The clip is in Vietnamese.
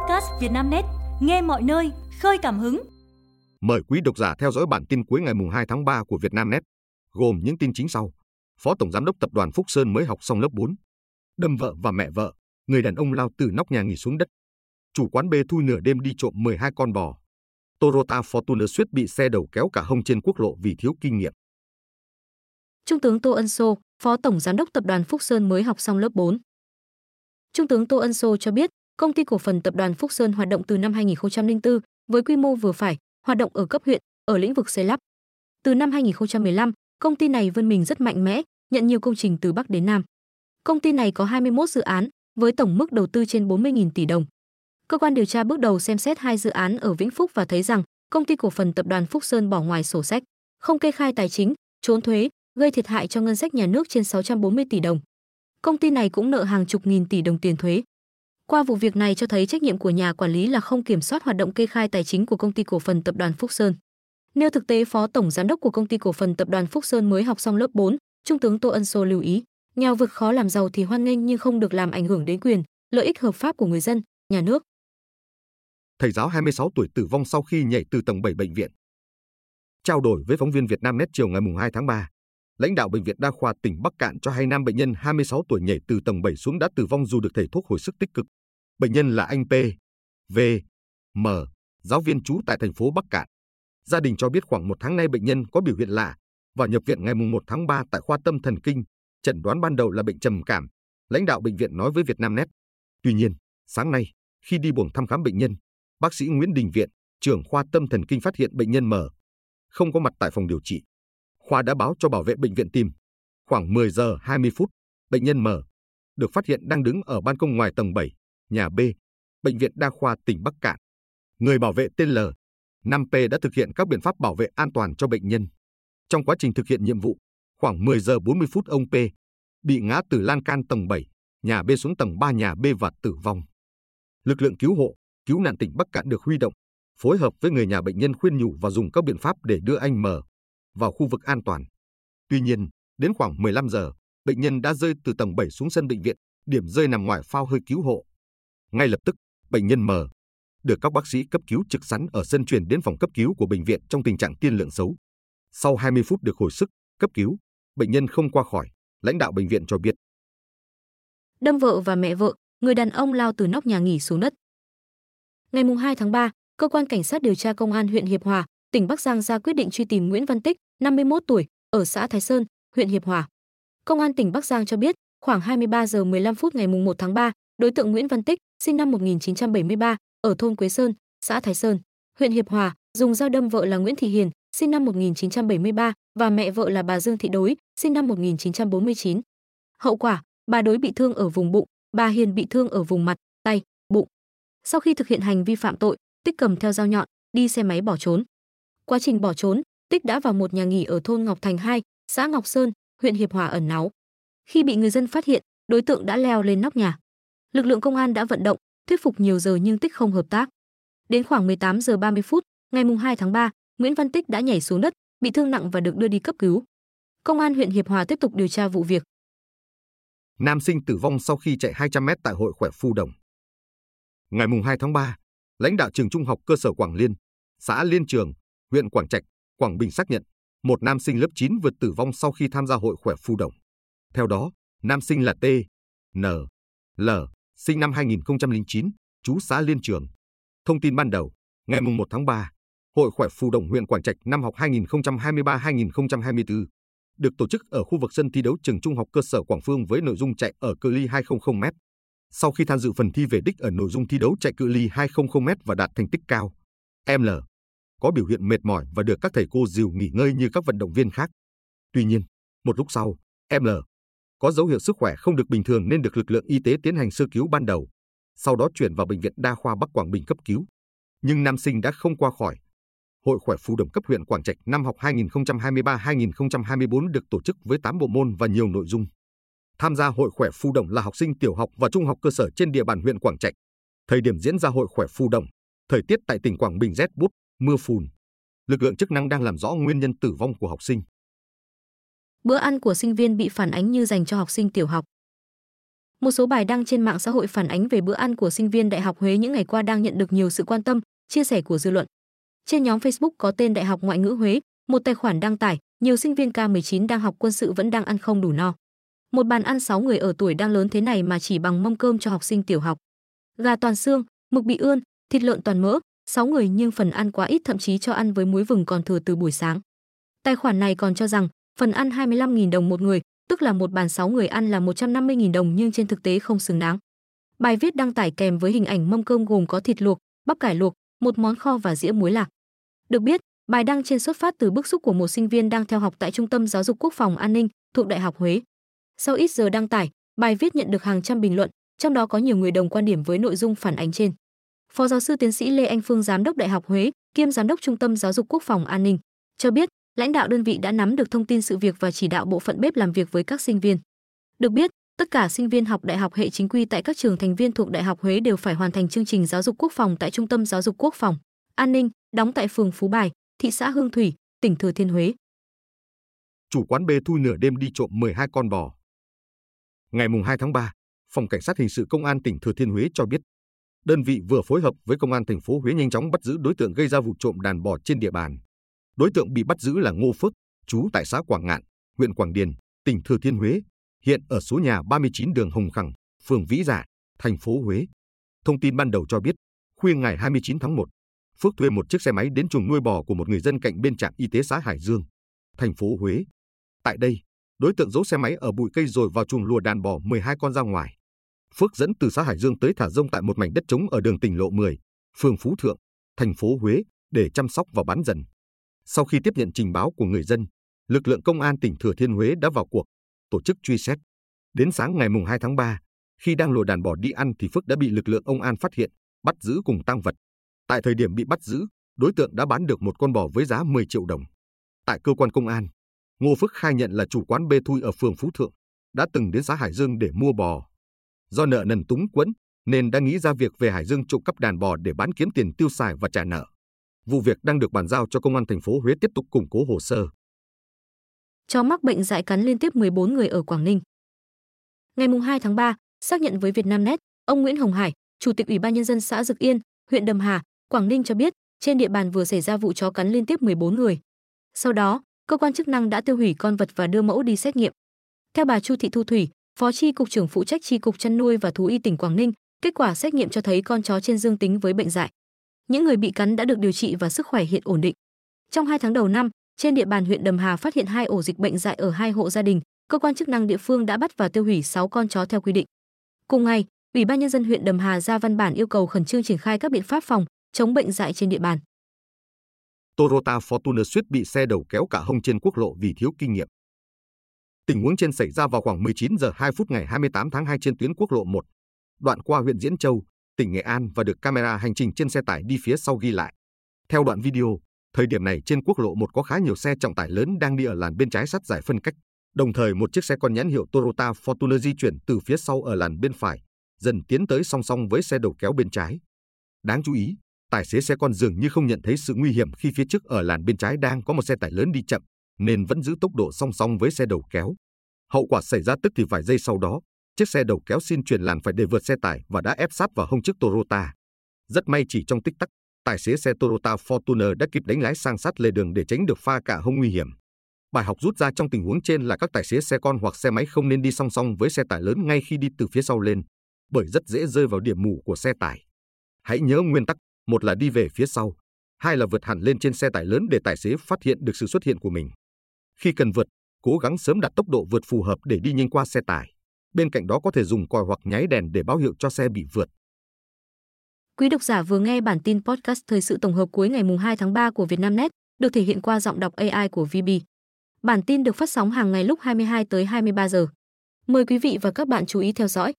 podcast Vietnamnet, nghe mọi nơi, khơi cảm hứng. Mời quý độc giả theo dõi bản tin cuối ngày 2 tháng 3 của Vietnamnet, gồm những tin chính sau. Phó Tổng Giám đốc Tập đoàn Phúc Sơn mới học xong lớp 4. Đâm vợ và mẹ vợ, người đàn ông lao từ nóc nhà nghỉ xuống đất. Chủ quán bê thui nửa đêm đi trộm 12 con bò. Toyota Fortuner suýt bị xe đầu kéo cả hông trên quốc lộ vì thiếu kinh nghiệm. Trung tướng Tô Ân Sô, Phó Tổng Giám đốc Tập đoàn Phúc Sơn mới học xong lớp 4. Trung tướng Tô Ân Sô cho biết, công ty cổ phần Tập đoàn Phúc Sơn hoạt động từ năm 2004 với quy mô vừa phải, hoạt động ở cấp huyện, ở lĩnh vực xây lắp. Từ năm 2015, công ty này vươn mình rất mạnh mẽ, nhận nhiều công trình từ Bắc đến Nam. Công ty này có 21 dự án với tổng mức đầu tư trên 40.000 tỷ đồng. Cơ quan điều tra bước đầu xem xét hai dự án ở Vĩnh Phúc và thấy rằng công ty cổ phần Tập đoàn Phúc Sơn bỏ ngoài sổ sách, không kê khai tài chính, trốn thuế, gây thiệt hại cho ngân sách nhà nước trên 640 tỷ đồng. Công ty này cũng nợ hàng chục nghìn tỷ đồng tiền thuế. Qua vụ việc này cho thấy trách nhiệm của nhà quản lý là không kiểm soát hoạt động kê khai tài chính của công ty cổ phần Tập đoàn Phúc Sơn. Nêu thực tế Phó Tổng Giám đốc của công ty cổ phần Tập đoàn Phúc Sơn mới học xong lớp 4, Trung tướng Tô Ân Sô lưu ý, nghèo vực khó làm giàu thì hoan nghênh nhưng không được làm ảnh hưởng đến quyền, lợi ích hợp pháp của người dân, nhà nước. Thầy giáo 26 tuổi tử vong sau khi nhảy từ tầng 7 bệnh viện. Trao đổi với phóng viên Việt Nam Net chiều ngày 2 tháng 3, lãnh đạo bệnh viện đa khoa tỉnh Bắc Cạn cho hay nam bệnh nhân 26 tuổi nhảy từ tầng 7 xuống đã tử vong dù được thầy thuốc hồi sức tích cực. Bệnh nhân là anh P, V, M, giáo viên trú tại thành phố Bắc Cạn. Gia đình cho biết khoảng một tháng nay bệnh nhân có biểu hiện lạ và nhập viện ngày 1 tháng 3 tại khoa tâm thần kinh. Chẩn đoán ban đầu là bệnh trầm cảm. Lãnh đạo bệnh viện nói với Vietnamnet. Tuy nhiên, sáng nay, khi đi buồng thăm khám bệnh nhân, bác sĩ Nguyễn Đình Viện, trưởng khoa tâm thần kinh phát hiện bệnh nhân M không có mặt tại phòng điều trị. Khoa đã báo cho bảo vệ bệnh viện tìm. Khoảng 10 giờ 20 phút, bệnh nhân M được phát hiện đang đứng ở ban công ngoài tầng 7, nhà B, bệnh viện đa khoa tỉnh Bắc Cạn. Người bảo vệ tên L, 5P đã thực hiện các biện pháp bảo vệ an toàn cho bệnh nhân. Trong quá trình thực hiện nhiệm vụ, khoảng 10 giờ 40 phút ông P bị ngã từ lan can tầng 7, nhà B xuống tầng 3 nhà B và tử vong. Lực lượng cứu hộ, cứu nạn tỉnh Bắc Cạn được huy động, phối hợp với người nhà bệnh nhân khuyên nhủ và dùng các biện pháp để đưa anh M vào khu vực an toàn. Tuy nhiên, đến khoảng 15 giờ, bệnh nhân đã rơi từ tầng 7 xuống sân bệnh viện, điểm rơi nằm ngoài phao hơi cứu hộ. Ngay lập tức, bệnh nhân M được các bác sĩ cấp cứu trực sẵn ở sân chuyển đến phòng cấp cứu của bệnh viện trong tình trạng tiên lượng xấu. Sau 20 phút được hồi sức, cấp cứu, bệnh nhân không qua khỏi, lãnh đạo bệnh viện cho biết. Đâm vợ và mẹ vợ, người đàn ông lao từ nóc nhà nghỉ xuống đất. Ngày 2 tháng 3, cơ quan cảnh sát điều tra công an huyện Hiệp Hòa, tỉnh Bắc Giang ra quyết định truy tìm Nguyễn Văn Tích, 51 tuổi, ở xã Thái Sơn, huyện Hiệp Hòa. Công an tỉnh Bắc Giang cho biết, khoảng 23 giờ 15 phút ngày 1 tháng 3, đối tượng Nguyễn Văn Tích, sinh năm 1973, ở thôn Quế Sơn, xã Thái Sơn, huyện Hiệp Hòa, dùng dao đâm vợ là Nguyễn Thị Hiền, sinh năm 1973 và mẹ vợ là bà Dương Thị Đối, sinh năm 1949. Hậu quả, bà Đối bị thương ở vùng bụng, bà Hiền bị thương ở vùng mặt, tay, bụng. Sau khi thực hiện hành vi phạm tội, Tích cầm theo dao nhọn, đi xe máy bỏ trốn. Quá trình bỏ trốn, Tích đã vào một nhà nghỉ ở thôn Ngọc Thành 2, xã Ngọc Sơn, huyện Hiệp Hòa ẩn náu. Khi bị người dân phát hiện, đối tượng đã leo lên nóc nhà. Lực lượng công an đã vận động, thuyết phục nhiều giờ nhưng Tích không hợp tác. Đến khoảng 18 giờ 30 phút, ngày 2 tháng 3, Nguyễn Văn Tích đã nhảy xuống đất, bị thương nặng và được đưa đi cấp cứu. Công an huyện Hiệp Hòa tiếp tục điều tra vụ việc. Nam sinh tử vong sau khi chạy 200 m tại hội khỏe Phu Đồng. Ngày 2 tháng 3, lãnh đạo trường trung học cơ sở Quảng Liên, xã Liên Trường, huyện Quảng Trạch, Quảng Bình xác nhận một nam sinh lớp 9 vượt tử vong sau khi tham gia hội khỏe Phu Đồng. Theo đó, nam sinh là T, N, L, sinh năm 2009, chú xã Liên Trường. Thông tin ban đầu, ngày 1 tháng 3, Hội khỏe Phù Đồng huyện Quảng Trạch năm học 2023-2024 được tổ chức ở khu vực sân thi đấu trường trung học cơ sở Quảng Phương với nội dung chạy ở cự ly 200m. Sau khi tham dự phần thi về đích ở nội dung thi đấu chạy cự ly 200m và đạt thành tích cao, em L có biểu hiện mệt mỏi và được các thầy cô dìu nghỉ ngơi như các vận động viên khác. Tuy nhiên, một lúc sau, em L có dấu hiệu sức khỏe không được bình thường nên được lực lượng y tế tiến hành sơ cứu ban đầu, sau đó chuyển vào bệnh viện đa khoa Bắc Quảng Bình cấp cứu. Nhưng nam sinh đã không qua khỏi. Hội khỏe phù đồng cấp huyện Quảng Trạch năm học 2023-2024 được tổ chức với 8 bộ môn và nhiều nội dung. Tham gia hội khỏe phù đồng là học sinh tiểu học và trung học cơ sở trên địa bàn huyện Quảng Trạch. Thời điểm diễn ra hội khỏe phù đồng, thời tiết tại tỉnh Quảng Bình rét bút, mưa phùn. Lực lượng chức năng đang làm rõ nguyên nhân tử vong của học sinh. Bữa ăn của sinh viên bị phản ánh như dành cho học sinh tiểu học. Một số bài đăng trên mạng xã hội phản ánh về bữa ăn của sinh viên Đại học Huế những ngày qua đang nhận được nhiều sự quan tâm, chia sẻ của dư luận. Trên nhóm Facebook có tên Đại học Ngoại ngữ Huế, một tài khoản đăng tải, nhiều sinh viên K19 đang học quân sự vẫn đang ăn không đủ no. Một bàn ăn 6 người ở tuổi đang lớn thế này mà chỉ bằng mâm cơm cho học sinh tiểu học. Gà toàn xương, mực bị ươn, thịt lợn toàn mỡ, 6 người nhưng phần ăn quá ít thậm chí cho ăn với muối vừng còn thừa từ buổi sáng. Tài khoản này còn cho rằng phần ăn 25.000 đồng một người, tức là một bàn 6 người ăn là 150.000 đồng nhưng trên thực tế không xứng đáng. Bài viết đăng tải kèm với hình ảnh mâm cơm gồm có thịt luộc, bắp cải luộc, một món kho và dĩa muối lạc. Được biết, bài đăng trên xuất phát từ bức xúc của một sinh viên đang theo học tại Trung tâm Giáo dục Quốc phòng An ninh thuộc Đại học Huế. Sau ít giờ đăng tải, bài viết nhận được hàng trăm bình luận, trong đó có nhiều người đồng quan điểm với nội dung phản ánh trên. Phó giáo sư tiến sĩ Lê Anh Phương giám đốc Đại học Huế, kiêm giám đốc Trung tâm Giáo dục Quốc phòng An ninh cho biết, lãnh đạo đơn vị đã nắm được thông tin sự việc và chỉ đạo bộ phận bếp làm việc với các sinh viên. Được biết, tất cả sinh viên học đại học hệ chính quy tại các trường thành viên thuộc Đại học Huế đều phải hoàn thành chương trình giáo dục quốc phòng tại Trung tâm Giáo dục Quốc phòng An ninh, đóng tại phường Phú Bài, thị xã Hương Thủy, tỉnh Thừa Thiên Huế. Chủ quán bê thui nửa đêm đi trộm 12 con bò. Ngày 2 tháng 3, Phòng Cảnh sát Hình sự Công an tỉnh Thừa Thiên Huế cho biết, đơn vị vừa phối hợp với Công an thành phố Huế nhanh chóng bắt giữ đối tượng gây ra vụ trộm đàn bò trên địa bàn. Đối tượng bị bắt giữ là Ngô Phước, trú tại xã Quảng Ngạn, huyện Quảng Điền, tỉnh Thừa Thiên Huế, hiện ở số nhà 39 đường Hồng Khẳng, phường Vĩ Dạ, thành phố Huế. Thông tin ban đầu cho biết, khuya ngày 29 tháng 1, Phước thuê một chiếc xe máy đến chuồng nuôi bò của một người dân cạnh bên trạm y tế xã Hải Dương, thành phố Huế. Tại đây, đối tượng giấu xe máy ở bụi cây rồi vào chuồng lùa đàn bò 12 con ra ngoài. Phước dẫn từ xã Hải Dương tới thả rông tại một mảnh đất trống ở đường tỉnh lộ 10, phường Phú Thượng, thành phố Huế để chăm sóc và bán dần. Sau khi tiếp nhận trình báo của người dân, lực lượng công an tỉnh Thừa Thiên Huế đã vào cuộc, tổ chức truy xét. Đến sáng ngày 2 tháng 3, khi đang lùa đàn bò đi ăn thì Phước đã bị lực lượng công an phát hiện, bắt giữ cùng tăng vật. Tại thời điểm bị bắt giữ, đối tượng đã bán được một con bò với giá 10 triệu đồng. Tại cơ quan công an, Ngô Phước khai nhận là chủ quán bê thui ở phường Phú Thượng, đã từng đến xã Hải Dương để mua bò. Do nợ nần túng quẫn, nên đã nghĩ ra việc về Hải Dương trộm cắp đàn bò để bán kiếm tiền tiêu xài và trả nợ. Vụ việc đang được bàn giao cho công an thành phố Huế tiếp tục củng cố hồ sơ. Chó mắc bệnh dại cắn liên tiếp 14 người ở Quảng Ninh. Ngày 2 tháng 3, xác nhận với Vietnamnet, ông Nguyễn Hồng Hải, Chủ tịch Ủy ban nhân dân xã Dực Yên, huyện Đầm Hà, Quảng Ninh cho biết, trên địa bàn vừa xảy ra vụ chó cắn liên tiếp 14 người. Sau đó, cơ quan chức năng đã tiêu hủy con vật và đưa mẫu đi xét nghiệm. Theo bà Chu Thị Thu Thủy, Phó tri cục trưởng phụ trách tri cục chăn nuôi và thú y tỉnh Quảng Ninh, kết quả xét nghiệm cho thấy con chó trên dương tính với bệnh dại. Những người bị cắn đã được điều trị và sức khỏe hiện ổn định. Trong 2 tháng đầu năm, trên địa bàn huyện Đầm Hà phát hiện hai ổ dịch bệnh dại ở hai hộ gia đình, cơ quan chức năng địa phương đã bắt và tiêu hủy 6 con chó theo quy định. Cùng ngày, Ủy ban nhân dân huyện Đầm Hà ra văn bản yêu cầu khẩn trương triển khai các biện pháp phòng chống bệnh dại trên địa bàn. Toyota Fortuner suýt bị xe đầu kéo cả hông trên quốc lộ vì thiếu kinh nghiệm. Tình huống trên xảy ra vào khoảng 19 giờ 2 phút ngày 28 tháng 2 trên tuyến quốc lộ 1, đoạn qua huyện Diễn Châu, tỉnh Nghệ An và được camera hành trình trên xe tải đi phía sau ghi lại. Theo đoạn video, thời điểm này trên quốc lộ 1 có khá nhiều xe trọng tải lớn đang đi ở làn bên trái sát giải phân cách. Đồng thời một chiếc xe con nhãn hiệu Toyota Fortuner di chuyển từ phía sau ở làn bên phải, dần tiến tới song song với xe đầu kéo bên trái. Đáng chú ý, tài xế xe con dường như không nhận thấy sự nguy hiểm khi phía trước ở làn bên trái đang có một xe tải lớn đi chậm, nên vẫn giữ tốc độ song song với xe đầu kéo. Hậu quả xảy ra tức thì vài giây sau đó, chiếc xe đầu kéo xin chuyển làn phải để vượt xe tải và đã ép sát vào hông chiếc Toyota. Rất may chỉ trong tích tắc, tài xế xe Toyota Fortuner đã kịp đánh lái sang sát lề đường để tránh được pha cả hông nguy hiểm. Bài học rút ra trong tình huống trên là các tài xế xe con hoặc xe máy không nên đi song song với xe tải lớn ngay khi đi từ phía sau lên, bởi rất dễ rơi vào điểm mù của xe tải. Hãy nhớ nguyên tắc, một là đi về phía sau, hai là vượt hẳn lên trên xe tải lớn để tài xế phát hiện được sự xuất hiện của mình. Khi cần vượt, cố gắng sớm đặt tốc độ vượt phù hợp để đi nhanh qua xe tải. Bên cạnh đó có thể dùng còi hoặc nháy đèn để báo hiệu cho xe bị vượt. Quý độc giả vừa nghe bản tin podcast thời sự tổng hợp cuối ngày mùng 2 tháng 3 của Vietnamnet, được thể hiện qua giọng đọc AI của VB. Bản tin được phát sóng hàng ngày lúc 22 tới 23 giờ. Mời quý vị và các bạn chú ý theo dõi.